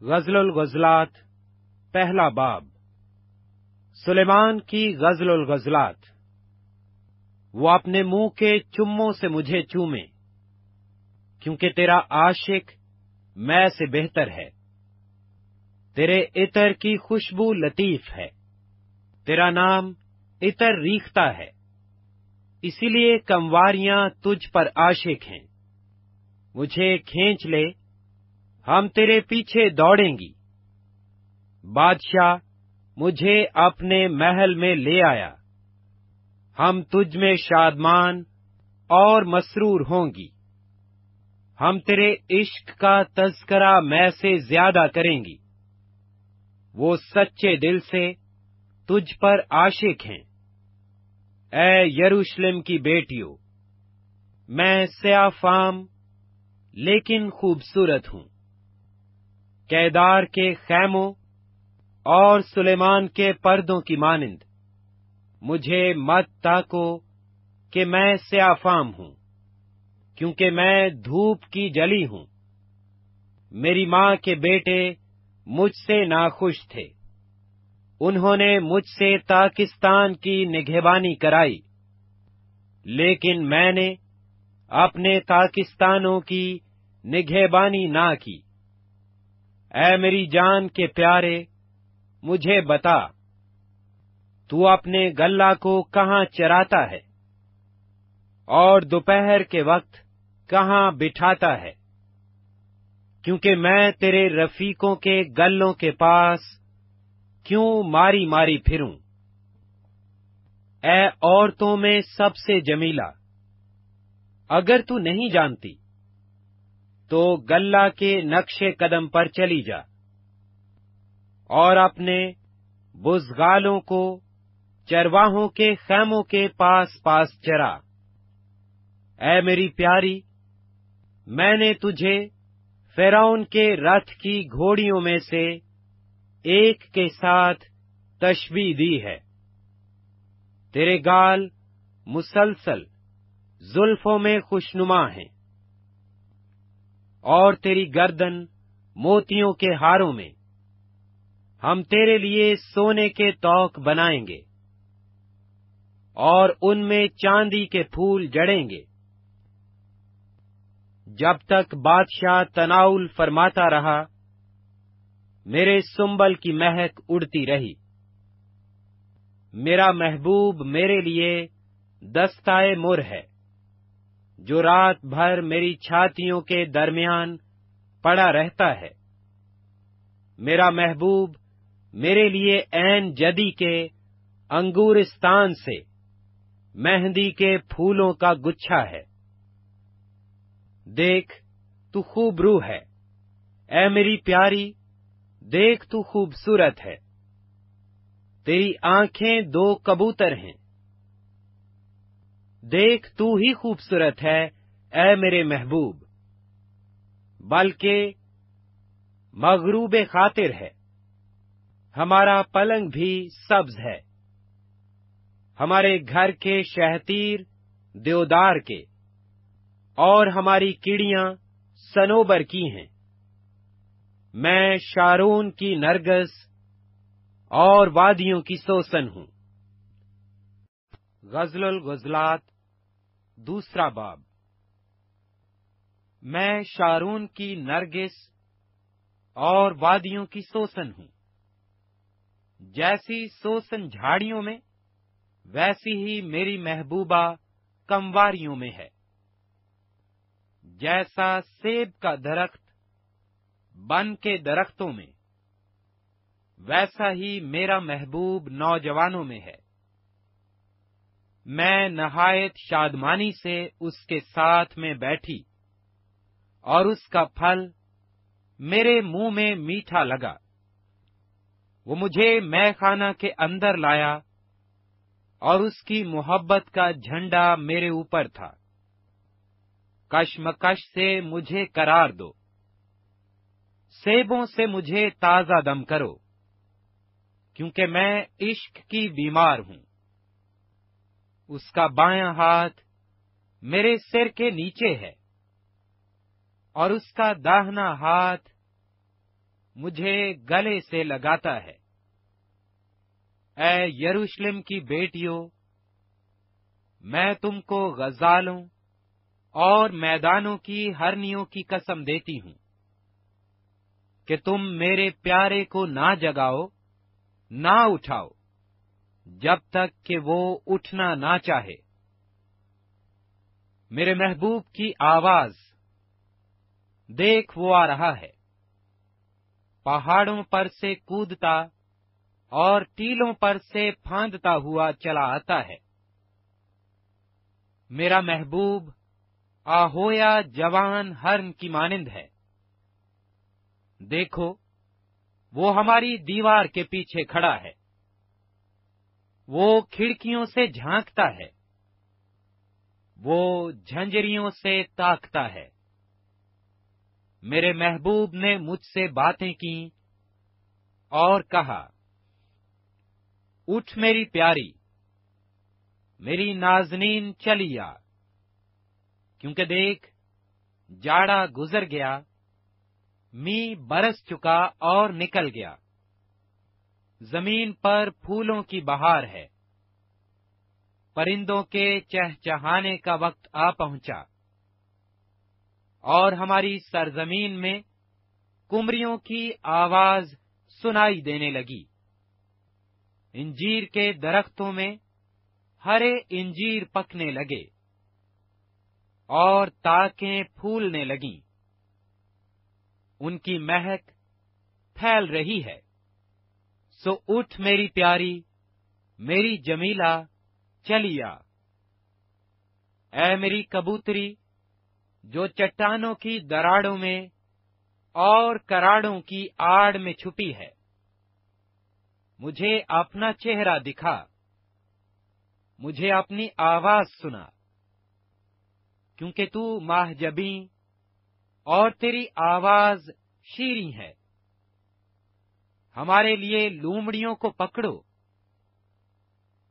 غزل الغزلات، پہلا باب۔ سلیمان کی غزل الغزلات۔ وہ اپنے منہ کے چموں سے مجھے چومے، کیونکہ تیرا عاشق میں سے بہتر ہے۔ تیرے عطر کی خوشبو لطیف ہے، تیرا نام عطر ریختہ ہے۔ اسی لیے کمواریاں تجھ پر عاشق ہیں۔ مجھے کھینچ لے ہم تیرے پیچھے دوڑیں گی۔ بادشاہ مجھے اپنے محل میں لے آیا۔ ہم تجھ میں شادمان اور مسرور ہوں گی۔ ہم تیرے عشق کا تذکرہ میں سے زیادہ کریں گی۔ وہ سچے دل سے تجھ پر عاشق ہیں۔ اے یروشلم کی بیٹیوں میں سیاہ فام لیکن خوبصورت ہوں۔ کیدار کے خیموں اور سلیمان کے پردوں کی مانند۔ مجھے مت تاکو کہ میں سیافام ہوں، کیونکہ میں دھوپ کی جلی ہوں۔ میری ماں کے بیٹے مجھ سے ناخوش تھے۔ انہوں نے مجھ سے پاکستان کی نگہبانی کرائی، لیکن میں نے اپنے پاکستانوں کی نگہبانی نہ کی۔ اے میری جان کے پیارے، مجھے بتا، تو اپنے گلہ کو کہاں چراتا ہے؟ اور دوپہر کے وقت کہاں بٹھاتا ہے؟ کیونکہ میں تیرے رفیقوں کے گلوں کے پاس کیوں ماری ماری پھروں؟ اے عورتوں میں سب سے جمیلا اگر تو نہیں جانتی تو گلہ کے نقش قدم پر چلی جا اور اپنے بزغالوں کو چرواہوں کے خیموں کے پاس پاس چرا۔ اے میری پیاری، میں نے تجھے فیراؤن کے رتھ کی گھوڑیوں میں سے ایک کے ساتھ تشبی دی ہے۔ تیرے گال مسلسل زلفوں میں خوشنما ہیں۔ اور تیری گردن موتیوں کے ہاروں میں۔ ہم تیرے لیے سونے کے توق بنائیں گے اور ان میں چاندی کے پھول جڑیں گے۔ جب تک بادشاہ تناول فرماتا رہا، میرے سنبل کی مہک اڑتی رہی۔ میرا محبوب میرے لیے دستائے مر ہے۔ جو رات بھر میری چھاتیوں کے درمیان پڑا رہتا ہے۔ میرا محبوب میرے لیے این جدی کے انگورستان سے مہندی کے پھولوں کا گچھا ہے۔ دیکھ تو خوب روح ہے۔ اے میری پیاری، دیکھ تو خوبصورت ہے۔ تیری آنکھیں دو کبوتر ہیں۔ دیکھ تو ہی خوبصورت ہے، اے میرے محبوب۔ بلکہ مغروب خاطر ہے۔ ہمارا پلنگ بھی سبز ہے۔ ہمارے گھر کے شہتیر دیودار کے اور ہماری کیڑیاں سنوبر کی ہیں۔ میں شارون کی نرگس اور وادیوں کی سوسن ہوں۔ غزل الغزلات، دوسرا باب۔ میں شارون کی نرگس اور وادیوں کی سوسن ہوں۔ جیسی سوسن جھاڑیوں میں، ویسی ہی میری محبوبہ کمواریوں میں ہے۔ جیسا سیب کا درخت بن کے درختوں میں، ویسا ہی میرا محبوب نوجوانوں میں ہے۔ میں نہایت شادمانی سے اس کے ساتھ میں بیٹھی اور اس کا پھل میرے منہ میں میٹھا لگا۔ وہ مجھے میں خانہ کے اندر لایا اور اس کی محبت کا جھنڈا میرے اوپر تھا۔ کشمکش سے مجھے قرار دو۔ سیبوں سے مجھے تازہ دم کرو۔ کیونکہ میں عشق کی بیمار ہوں۔ اس کا بایاں ہاتھ میرے سر کے نیچے ہے اور اس کا داہنا ہاتھ مجھے گلے سے لگاتا ہے۔ اے یروشلم کی بیٹیوں میں تم کو غزالوں اور میدانوں کی ہرنیوں کی قسم دیتی ہوں کہ تم میرے پیارے کو نہ جگاؤ، نہ اٹھاؤ۔ جب تک کہ وہ اٹھنا نہ چاہے۔ میرے محبوب کی آواز، دیکھ وہ آ رہا ہے۔ پہاڑوں پر سے کودتا اور ٹیلوں پر سے پھاندتا ہوا چلا آتا ہے۔ میرا محبوب، آہویا جوان ہرن کی مانند ہے۔ دیکھو، وہ ہماری دیوار کے پیچھے کھڑا ہے۔ وہ کھڑکیوں سے جھانکتا ہے۔ وہ جھنجریوں سے تاکتا ہے۔ میرے محبوب نے مجھ سے باتیں کی اور کہا، اٹھ میری پیاری، میری نازنین چلی آ۔ کیونکہ دیکھ، جاڑا گزر گیا، می برس چکا اور نکل گیا۔ زمین پر پھولوں کی بہار ہے۔ پرندوں کے چہچہانے کا وقت آ پہنچا۔ اور ہماری سرزمین میں کمریوں کی آواز سنائی دینے لگی۔ انجیر کے درختوں میں ہرے انجیر پکنے لگے۔ اور تاکیں پھولنے لگیں۔ ان کی مہک پھیل رہی ہے۔ سو اٹھ میری پیاری، میری جمیلا چلیا اے میری کبوتری، جو چٹانوں کی دراڑوں میں اور کراڑوں کی آڑ میں چھپی ہے، مجھے اپنا چہرہ دکھا، مجھے اپنی آواز سنا۔ کیونکہ تو ماہ جبی اور تیری آواز شیریں ہے ہمارے لیے لومڑیوں کو پکڑو۔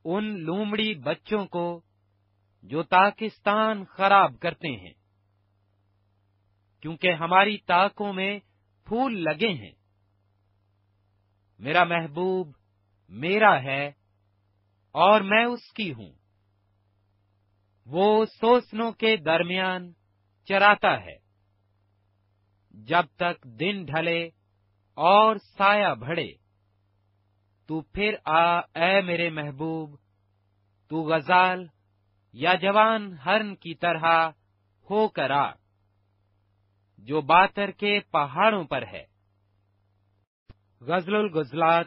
ان لومڑی بچوں کو جو پاکستان خراب کرتے ہیں۔ کیونکہ ہماری تاکوں میں پھول لگے ہیں۔ میرا محبوب میرا ہے اور میں اس کی ہوں۔ وہ سوسنوں کے درمیان چراتا ہے۔ جب تک دن ڈھلے اور سایہ بڑھے تو پھر آ، اے میرے محبوب، تو غزال یا جوان ہرن کی طرح ہو کر آ، جو باتر کے پہاڑوں پر ہے۔ غزل الغزلات،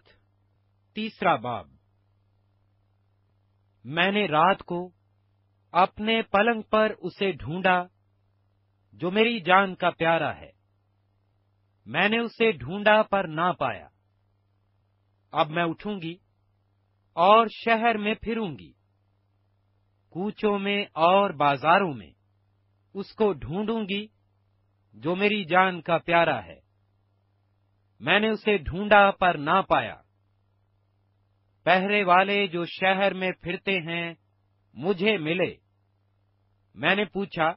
تیسرا باب۔ میں نے رات کو اپنے پلنگ پر اسے ڈھونڈا، جو میری جان کا پیارا ہے۔ میں نے اسے ڈھونڈا پر نہ پایا۔ اب میں اٹھوں گی اور شہر میں پھروں گی۔ کوچوں میں اور بازاروں میں اس کو ڈھونڈوں گی جو میری جان کا پیارا ہے۔ میں نے اسے ڈھونڈا پر نہ پایا۔ پہرے والے جو شہر میں پھرتے ہیں، مجھے ملے۔ میں نے پوچھا،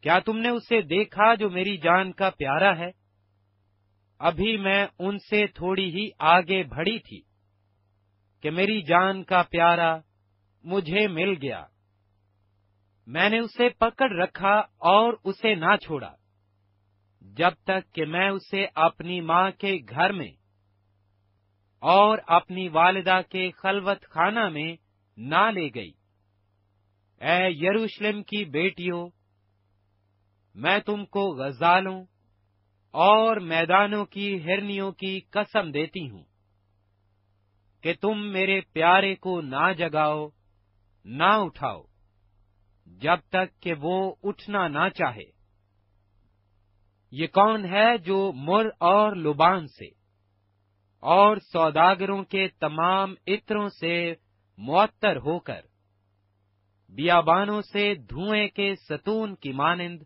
کیا تم نے اسے دیکھا جو میری جان کا پیارا ہے؟ ابھی میں ان سے تھوڑی ہی آگے بڑھی تھی کہ میری جان کا پیارا مجھے مل گیا۔ میں نے اسے پکڑ رکھا اور اسے نہ چھوڑا۔ جب تک کہ میں اسے اپنی ماں کے گھر میں اور اپنی والدہ کے خلوت خانہ میں نہ لے گئی۔ اے یروشلم کی بیٹیوں، میں تم کو غزالوں اور میدانوں کی ہرنیوں کی قسم دیتی ہوں کہ تم میرے پیارے کو نہ جگاؤ، نہ اٹھاؤ، جب تک کہ وہ اٹھنا نہ چاہے۔ یہ کون ہے جو مر اور لبان سے اور سوداگروں کے تمام عطروں سے معطر ہو کر، بیابانوں سے دھوئیں کے ستون کی مانند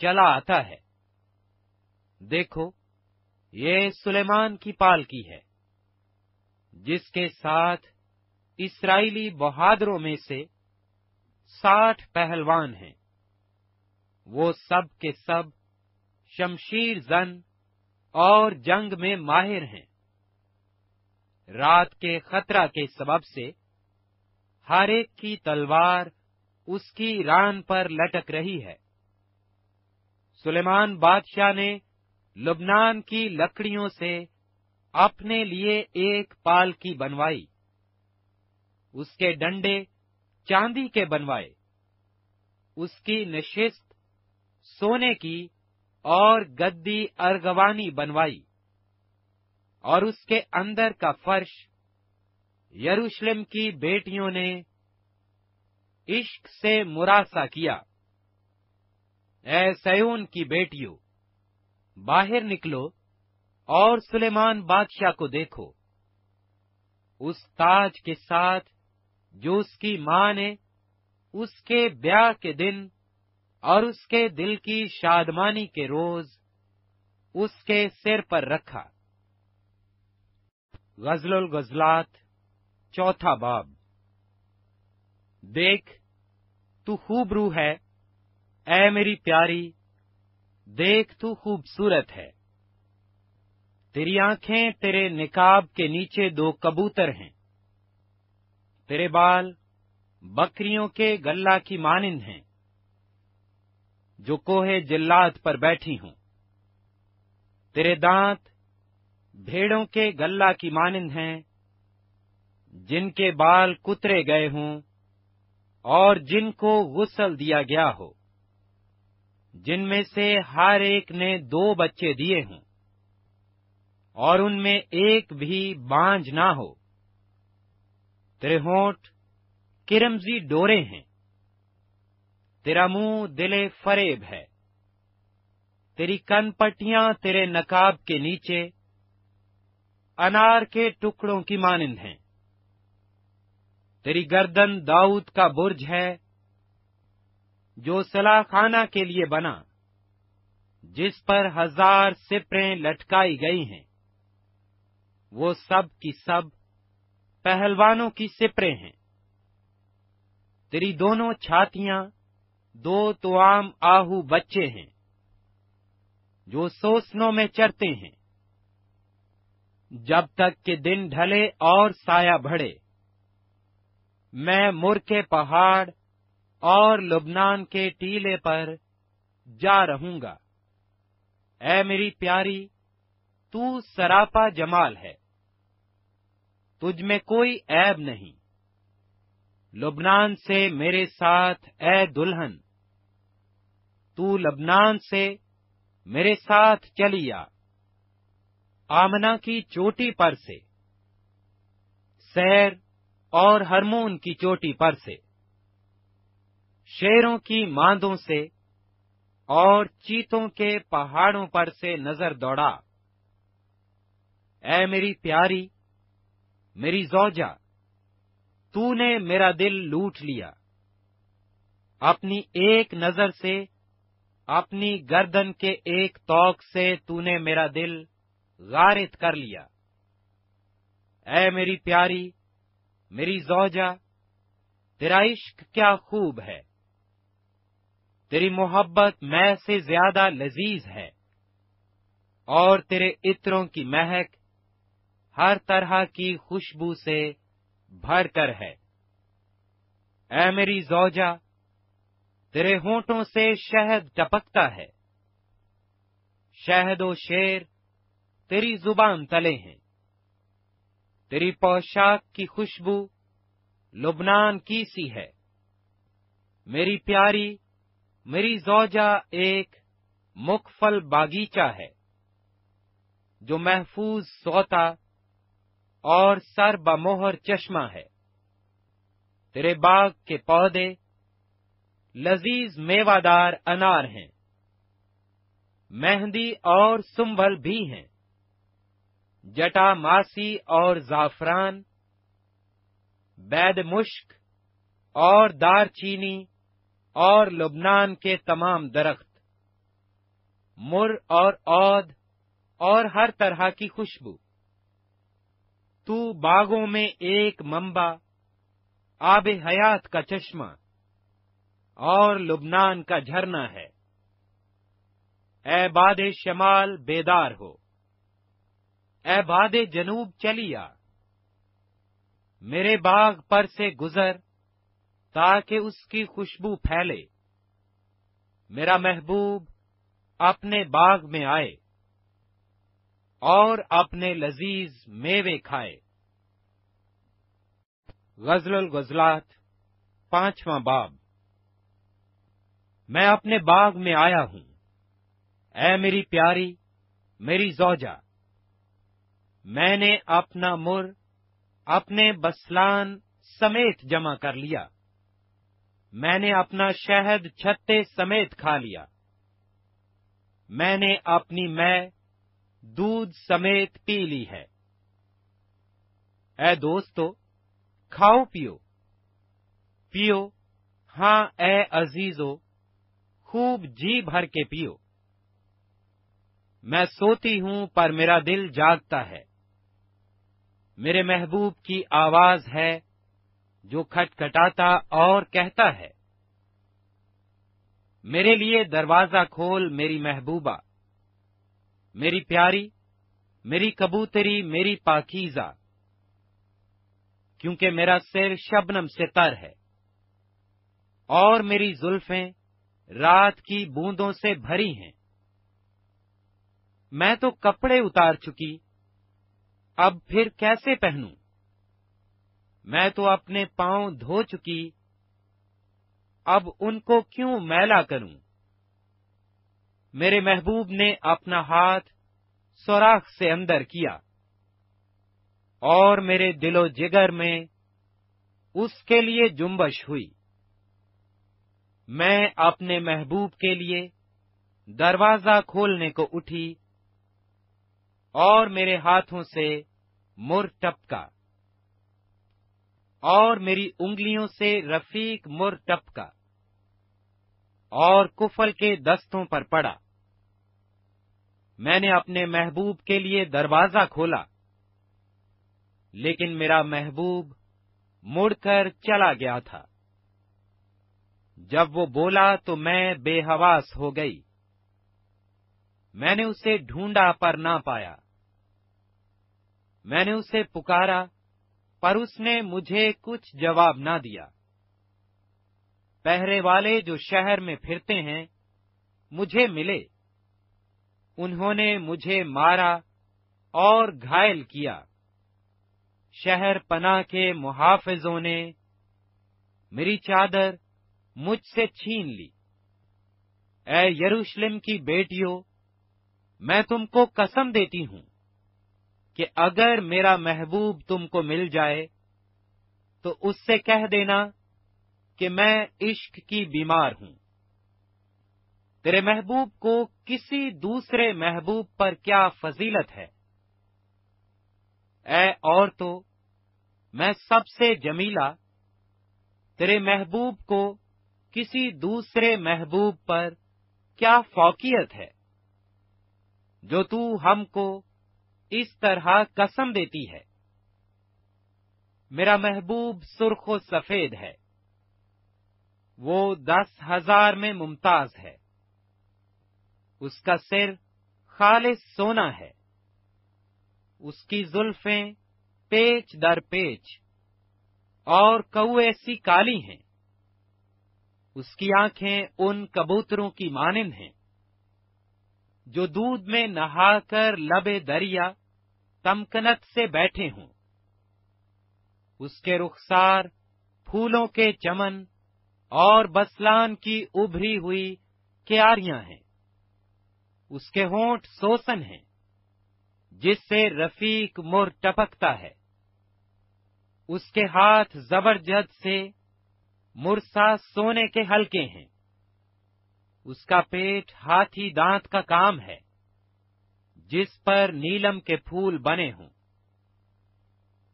چلا آتا ہے؟ دیکھو، یہ سلیمان کی پال کی ہے، جس کے ساتھ اسرائیلی بہادروں میں سے ساٹھ پہلوان ہیں۔ وہ سب کے سب شمشیر زن اور جنگ میں ماہر ہیں۔ رات کے خطرہ کے سبب سے ہر ایک کی تلوار اس کی ران پر لٹک رہی ہے۔ سلیمان بادشاہ نے لبنان کی لکڑیوں سے اپنے لیے ایک پال کی بنوائی، اس کے ڈنڈے چاندی کے بنوائے، اس کی نشست سونے کی اور گدی ارگوانی بنوائی، اور اس کے اندر کا فرش یروشلم کی بیٹیوں نے عشق سے مراسا کیا۔ اے سیون کی بیٹیوں باہر نکلو اور سلیمان بادشاہ کو دیکھو۔ اس تاج کے ساتھ جو اس کی ماں نے اس کے بیاہ کے دن اور اس کے دل کی شادمانی کے روز اس کے سر پر رکھا۔ غزل الغزلات، چوتھا باب۔ دیکھ، تو خوب روح ہے، اے میری پیاری دیکھ تو خوبصورت ہے۔ تیری آنکھیں تیرے نکاب کے نیچے دو کبوتر ہیں۔ تیرے بال بکریوں کے گلہ کی مانند ہیں۔ جو کوہ جلات پر بیٹھی ہوں۔ تیرے دانت بھیڑوں کے گلہ کی مانند ہیں۔ جن کے بال کترے گئے ہوں اور جن کو غسل دیا گیا ہو۔ جن میں سے ہر ایک نے دو بچے دیے ہوں، اور ان میں ایک بھی بانج نہ ہو۔ تیرے ہونٹ کرمزی ڈورے ہیں، تیرا منہ دل فریب ہے، تیری کن پٹیاں تیرے نکاب کے نیچے انار کے ٹکڑوں کی مانند ہیں۔ تیری گردن داؤد کا برج ہے جو سلاخانہ خانہ کے لیے بنا، جس پر ہزار سپریں لٹکائی گئی ہیں، وہ سب کی سب پہلوانوں کی سپریں ہیں۔ تیری دونوں چھاتیاں دو تو عام آہو بچے ہیں، جو سوسنوں میں چرتے ہیں۔ جب تک کہ دن ڈھلے اور سایہ بڑھے، میں مر کے پہاڑ اور لبنان کے ٹیلے پر جا رہوں گا۔ اے میری پیاری، تو سراپا جمال ہے۔ تجھ میں کوئی عیب نہیں۔ لبنان سے میرے ساتھ اے دلہن، تو لبنان سے میرے ساتھ چلی آ۔ آمنا کی چوٹی پر سے، سیر اور ہرمون کی چوٹی پر سے۔ شیروں کی ماندوں سے اور چیتوں کے پہاڑوں پر سے نظر دوڑا۔ اے میری پیاری، میری زوجا تو نے میرا دل لوٹ لیا۔ اپنی ایک نظر سے، اپنی گردن کے ایک توق سے تو نے میرا دل غارت کر لیا۔ اے میری پیاری، میری زوجا تیرا عشق کیا خوب ہے۔ تیری محبت میں سے زیادہ لذیذ ہے اور تیرے عطروں کی مہک ہر طرح کی خوشبو سے بھر کر ہے۔ اے میری زوجا تیرے ہونٹوں سے شہد ٹپکتا ہے۔ شہد و شیر تیری زبان تلے ہیں۔ تیری پوشاک کی خوشبو لبنان کی سی ہے۔ میری پیاری میری زوجہ ایک مکفل باغیچہ ہے جو محفوظ سوتا اور سر بموہر چشمہ ہے۔ تیرے باغ کے پودے لذیذ میوادار انار ہیں۔ مہندی اور سنبھل بھی ہیں۔ جٹا ماسی اور زعفران، بید مشک اور دار چینی اور لبنان کے تمام درخت۔ مر اور عود اور ہر طرح کی خوشبو۔ تو باغوں میں ایک ممبا آب حیات کا چشمہ، اور لبنان کا جھرنا ہے۔ اے باد شمال، بیدار ہو۔ اے باد جنوب، چلیا۔ میرے باغ پر سے گزر۔ تاکہ اس کی خوشبو پھیلے۔ میرا محبوب اپنے باغ میں آئے اور اپنے لذیذ میوے کھائے۔ غزل الغزلات، پانچواں باب۔ میں اپنے باغ میں آیا ہوں۔ اے میری پیاری، میری زوجہ، میں نے اپنا مر، اپنے بسلان سمیت جمع کر لیا۔ میں نے اپنا شہد چھتے سمیت کھا لیا۔ میں نے اپنی میں دودھ سمیت پی لی ہے۔ اے دوستو، کھاؤ پیو۔ پیو ہاں اے عزیزو، خوب جی بھر کے پیو۔ میں سوتی ہوں پر میرا دل جاگتا ہے۔ میرے محبوب کی آواز ہے جو کھٹکھٹاتا اور کہتا ہے۔ میرے لیے دروازہ کھول میری محبوبہ، میری پیاری، میری کبوتری، میری پاکیزہ، کیونکہ میرا سر شبنم سے تر ہے۔ اور میری زلفیں رات کی بوندوں سے بھری ہیں۔ میں تو کپڑے اتار چکی، اب پھر کیسے پہنوں؟ میں تو اپنے پاؤں دھو چکی، اب ان کو کیوں میلا کروں؟ میرے محبوب نے اپنا ہاتھ سوراخ سے اندر کیا اور میرے دل و جگر میں اس کے لیے جنبش ہوئی۔ میں اپنے محبوب کے لیے دروازہ کھولنے کو اٹھی اور میرے ہاتھوں سے مر ٹپکا۔ اور میری انگلیوں سے رفیق مر ٹپکا اور کفل کے دستوں پر پڑا۔ میں نے اپنے محبوب کے لیے دروازہ کھولا، لیکن میرا محبوب مڑ کر چلا گیا تھا۔ جب وہ بولا تو میں بے حواس ہو گئی۔ میں نے اسے ڈھونڈا پر نہ پایا۔ میں نے اسے پکارا پر اس نے مجھے کچھ جواب نہ دیا۔ پہرے والے جو شہر میں پھرتے ہیں، مجھے ملے۔ انہوں نے مجھے مارا اور گھائل کیا۔ شہر پنا کے محافظوں نے میری چادر مجھ سے چھین لی۔ اے یروشلم کی بیٹیوں میں تم کو قسم دیتی ہوں۔ کہ اگر میرا محبوب تم کو مل جائے، تو اس سے کہہ دینا کہ میں عشق کی بیمار ہوں۔ تیرے محبوب کو کسی دوسرے محبوب پر کیا فضیلت ہے؟ اے اور تو میں سب سے جمیلا تیرے محبوب کو کسی دوسرے محبوب پر کیا فوقیت ہے؟ جو تو ہم کو اس طرح قسم دیتی ہے۔ میرا محبوب سرخ و سفید ہے۔ وہ دس ہزار میں ممتاز ہے۔ اس کا سر خالص سونا ہے۔ اس کی زلفیں پیچ در پیچ اور کوے سی کالی ہیں۔ اس کی آنکھیں ان کبوتروں کی مانند ہیں۔ جو دودھ میں نہا کر لبے دریا تمکنت سے بیٹھے ہوں۔ اس کے رخسار، پھولوں کے چمن اور بسلان کی ابری ہوئی کیاریاں ہیں۔ اس کے ہونٹ سوسن ہیں، جس سے رفیق مر ٹپکتا ہے۔ اس کے ہاتھ زبرجد سے مرسا سونے کے ہلکے ہیں۔ اس کا پیٹ ہاتھی دانت کا کام ہے۔ جس پر نیلم کے پھول بنے ہوں۔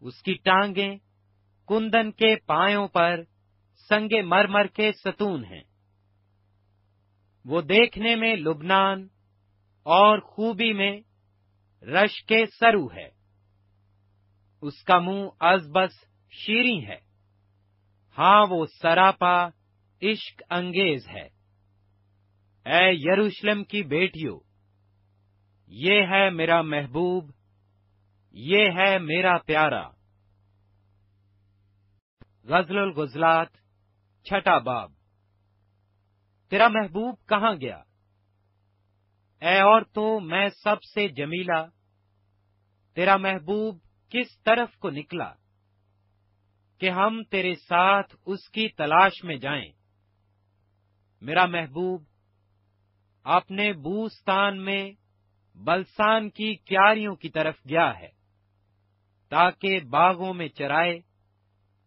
اس کی ٹانگیں کندن کے پایوں پر سنگے مرمر کے ستون ہیں۔ وہ دیکھنے میں لبنان اور خوبی میں رش کے سرو ہے۔ اس کا منہ از بس شیریں ہے۔ ہاں وہ سراپا عشق انگیز ہے۔ اے یروشلم کی بیٹیوں یہ ہے میرا محبوب، یہ ہے میرا پیارا۔ غزل الغزلات، چھٹا باب۔ تیرا محبوب کہاں گیا؟ اے اور تو میں سب سے جمیلا تیرا محبوب کس طرف کو نکلا؟ کہ ہم تیرے ساتھ اس کی تلاش میں جائیں۔ میرا محبوب، اپنے بوستان میں بلسان کی کیاریوں کی طرف گیا ہے، تاکہ باغوں میں چرائے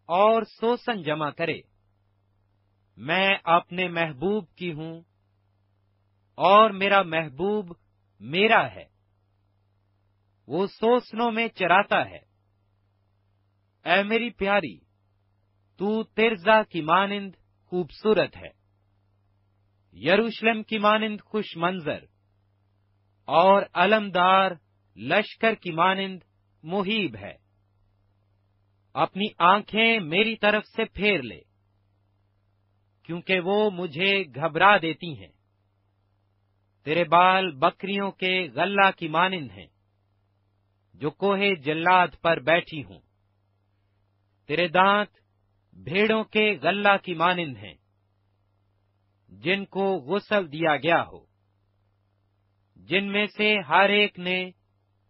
اور سوسن جمع کرے۔ میں اپنے محبوب کی ہوں اور میرا محبوب میرا ہے، وہ سوسنوں میں چراتا ہے۔ اے میری پیاری، تو ترزا کی مانند خوبصورت ہے، یروشلم کی مانند خوش منظر۔ اور علمدار لشکر کی مانند محیب ہے۔ اپنی آنکھیں میری طرف سے پھیر لے، کیونکہ وہ مجھے گھبرا دیتی ہیں۔ تیرے بال بکریوں کے غلہ کی مانند ہیں، جو کوہے جلاد پر بیٹھی ہوں۔ تیرے دانت بھیڑوں کے غلہ کی مانند ہیں، جن کو غسل دیا گیا ہو۔ جن میں سے ہر ایک نے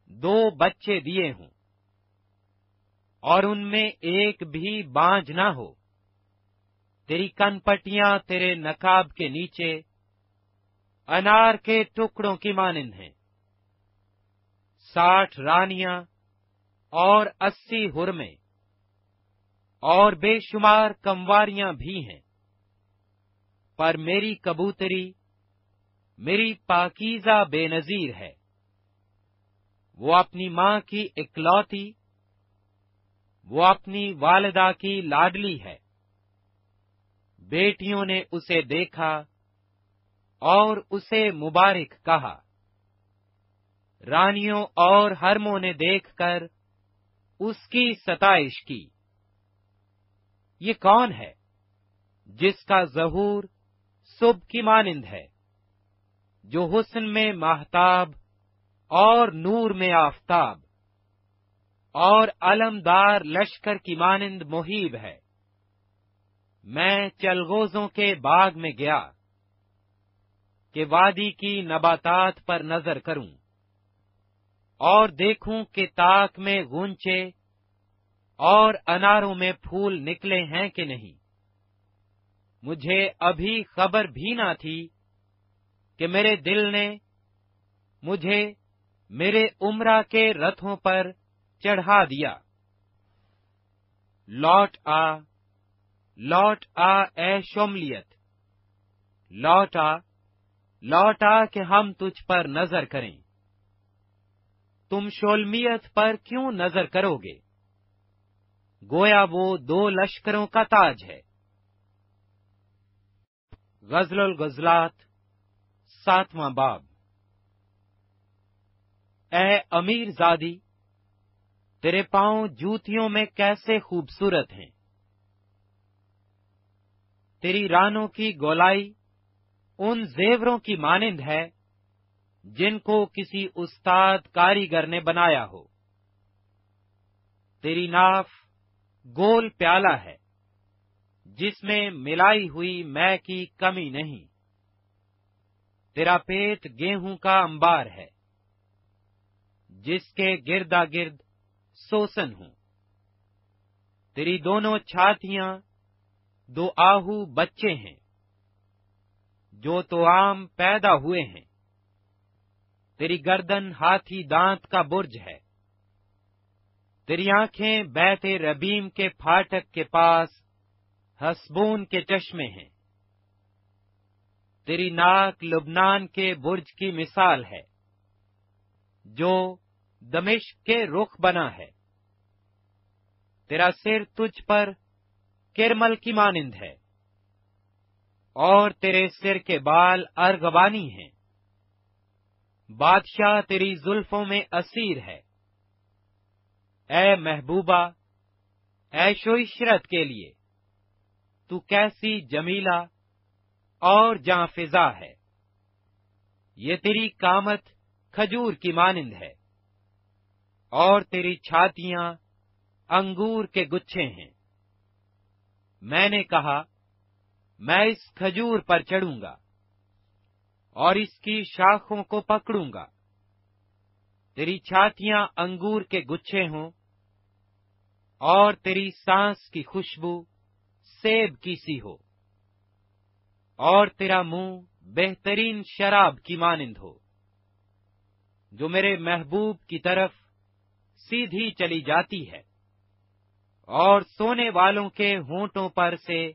دو بچے دیے ہوں۔ اور ان میں ایک بھی بانج نہ ہو۔ تیری کن پٹیاں تیرے نقاب کے نیچے انار کے ٹکڑوں کی مانند ہیں۔ ساٹھ رانیاں اور اسی ہرمے اور بے شمار کمواریاں بھی ہیں۔ پر میری کبوتری میری پاکیزہ بے نظیر ہے۔ وہ اپنی ماں کی اکلوتی، وہ اپنی والدہ کی لاڈلی ہے۔ بیٹیوں نے اسے دیکھا اور اسے مبارک کہا۔ رانیوں اور ہرموں نے دیکھ کر اس کی ستائش کی۔ یہ کون ہے جس کا ظہور صبح کی مانند ہے؟ جو حسن میں محتاب اور نور میں آفتاب اور علمدار لشکر کی مانند محیب ہے۔ میں چلغوزوں کے باغ میں گیا کہ وادی کی نباتات پر نظر کروں اور دیکھوں کہ تاک میں گونچے اور اناروں میں پھول نکلے ہیں کہ نہیں۔ مجھے ابھی خبر بھی نہ تھی کہ میرے دل نے مجھے میرے عمرہ کے رتھوں پر چڑھا دیا۔ لوٹ آ لوٹ آ اے شملیت۔ لوٹ آ لوٹ آ کہ ہم تجھ پر نظر کریں۔ تم شولمیت پر کیوں نظر کرو گے؟ گویا وہ دو لشکروں کا تاج ہے۔ غزل الغزلات ساتواں باب۔ اے امیر زادی، تیرے پاؤں جوتیوں میں کیسے خوبصورت ہیں۔ تیری رانوں کی گولائی ان زیوروں کی مانند ہے جن کو کسی استاد کاریگر نے بنایا ہو۔ تیری ناف گول پیالہ ہے، جس میں ملائی ہوئی میں کی کمی نہیں۔ تیرا پیٹ گیہوں کا انبار ہے۔ جس کے گردا گرد سوسن ہوں۔ تیری دونوں چھاتیاں دو آہو بچے ہیں۔ جو تو عام پیدا ہوئے ہیں۔ تیری گردن ہاتھی دانت کا برج ہے۔ تیری آنکھیں بیت ربیم کے پھاٹک کے پاس ہسبون کے چشمے ہیں۔ تیری ناک لبنان کے برج کی مثال ہے، جو دمشق کے رخ بنا ہے۔ تیرا سر تجھ پر کرمل کی مانند ہے، اور تیرے سر کے بال ارغوانی ہیں۔ بادشاہ تیری زلفوں میں اسیر ہے۔ اے محبوبہ، اے شوشرت کے لیے، تو کیسی جمیلہ اور جاں فضا ہے۔ یہ تیری کامت کھجور کی مانند ہے۔ اور تیری چھاتیاں انگور کے گچھے ہیں۔ میں نے کہا، میں اس کھجور پر چڑھوں گا اور اس کی شاخوں کو پکڑوں گا۔ تیری چھاتیاں انگور کے گچھے ہوں اور تیری سانس کی خوشبو سیب کی سی ہو۔ اور تیرا منہ بہترین شراب کی مانند ہو، جو میرے محبوب کی طرف سیدھی چلی جاتی ہے۔ اور سونے والوں کے ہونٹوں پر سے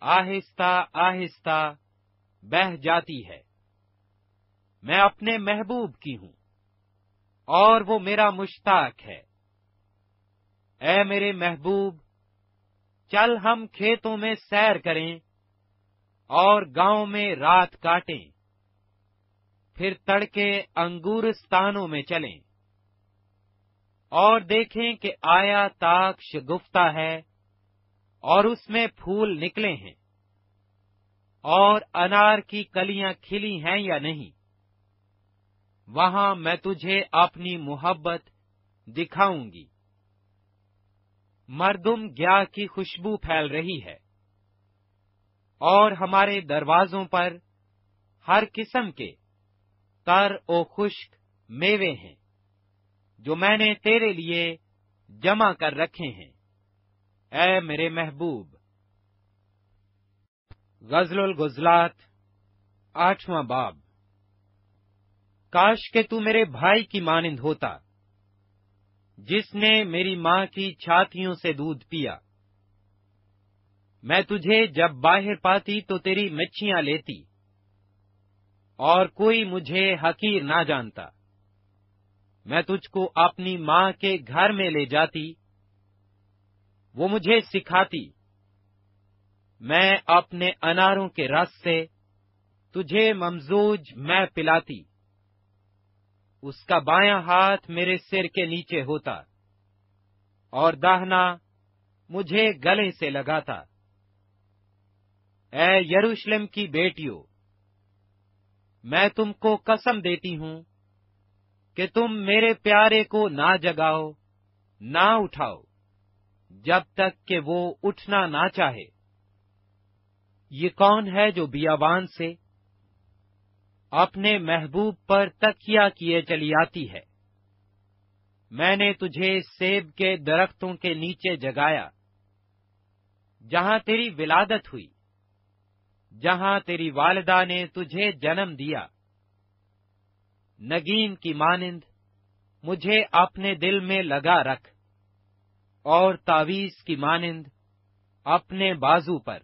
آہستہ آہستہ بہ جاتی ہے۔ میں اپنے محبوب کی ہوں اور وہ میرا مشتاق ہے۔ اے میرے محبوب، چل ہم کھیتوں میں سیر کریں اور گاؤں میں رات کاٹیں، پھر تڑکے انگورستانوں میں چلیں۔ اور دیکھیں کہ آیا تاکش گفتہ ہے اور اس میں پھول نکلے ہیں۔ اور انار کی کلیاں کھلی ہیں یا نہیں؟ وہاں میں تجھے اپنی محبت دکھاؤں گی۔ مردم گیا کی خوشبو پھیل رہی ہے۔ اور ہمارے دروازوں پر ہر قسم کے تر و خشک میوے ہیں، جو میں نے تیرے لیے جمع کر رکھے ہیں۔ اے میرے محبوب، غزل الگزلات آٹھواں باب۔ کاش کہ تو میرے بھائی کی مانند ہوتا، جس نے میری ماں کی چھاتیوں سے دودھ پیا۔ میں تجھے جب باہر پاتی تو تیری مچھیاں لیتی، اور کوئی مجھے حقیر نہ جانتا۔ میں تجھ کو اپنی ماں کے گھر میں لے جاتی، وہ مجھے سکھاتی۔ میں اپنے اناروں کے رس سے تجھے ممزوج میں پلاتی۔ اس کا بایاں ہاتھ میرے سر کے نیچے ہوتا، اور داہنا مجھے گلے سے لگاتا۔ اے یروشلم کی بیٹیوں میں تم کو قسم دیتی ہوں کہ تم میرے پیارے کو نہ جگاؤ، نہ اٹھاؤ، جب تک کہ وہ اٹھنا نہ چاہے۔ یہ کون ہے جو بیابان سے اپنے محبوب پر تکیا کیے چلی آتی ہے؟ میں نے تجھے سیب کے درختوں کے نیچے جگایا، جہاں تیری ولادت ہوئی۔ جہاں تیری والدہ نے تجھے جنم دیا۔ نگین کی مانند، مجھے اپنے دل میں لگا رکھ۔ اور تعویز کی مانند، اپنے بازو پر۔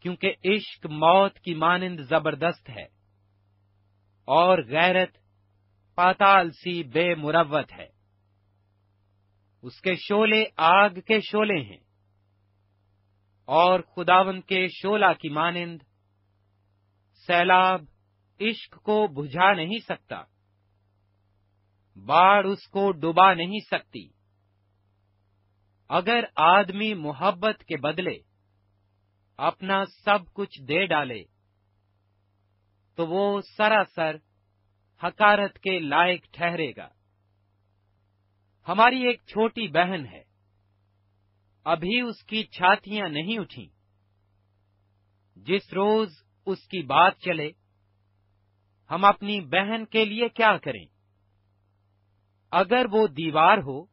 کیونکہ عشق موت کی مانند زبردست ہے۔ اور غیرت پاتال سی بے مروت ہے۔ اس کے شولے آگ کے شولے ہیں۔ اور خداون کے شولا کی مانند، سیلاب عشق کو بجھا نہیں سکتا، باڑ اس کو ڈبا نہیں سکتی۔ اگر آدمی محبت کے بدلے اپنا سب کچھ دے ڈالے، تو وہ سراسر حکارت کے لائق ٹھہرے گا۔ ہماری ایک چھوٹی بہن ہے۔ ابھی اس کی چھاتیاں نہیں اٹھی جس روز اس کی بات چلے، ہم اپنی بہن کے لیے کیا کریں؟ اگر وہ دیوار ہو،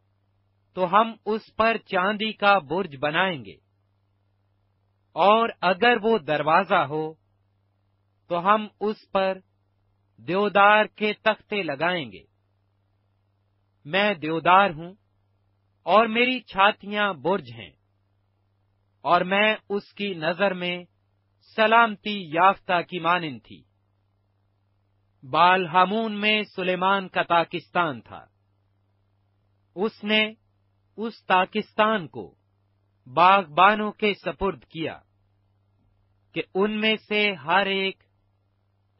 تو ہم اس پر چاندی کا برج بنائیں گے۔ اور اگر وہ دروازہ ہو، تو ہم اس پر دیودار کے تختے لگائیں گے۔ میں دیودار ہوں اور میری چھاتیاں برج ہیں۔ اور میں اس کی نظر میں سلامتی یافتہ کی مانند تھی۔ بال ہمون میں سلیمان کا پاکستان تھا۔ اس نے اس پاکستان کو باغبانوں کے سپرد کیا کہ ان میں سے ہر ایک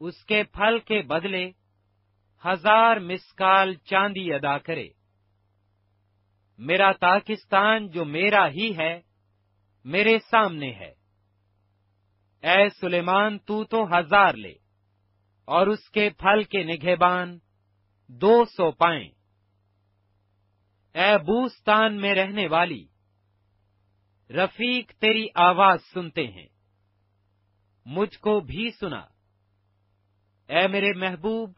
اس کے پھل کے بدلے ہزار مسکال چاندی ادا کرے۔ میرا پاکستان جو میرا ہی ہے، میرے سامنے ہے۔ اے سلیمان، تو تو ہزار لے، اور اس کے پھل کے نگہبان دو سو پائیں۔ اے بوستان میں رہنے والی، رفیق تیری آواز سنتے ہیں، مجھ کو بھی سنا۔ اے میرے محبوب،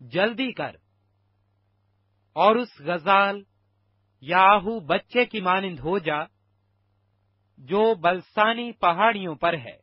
جلدی کر، اور اس غزال یاہو بچے کی مانند ہو جا جو بلسانی پہاڑیوں پر ہے۔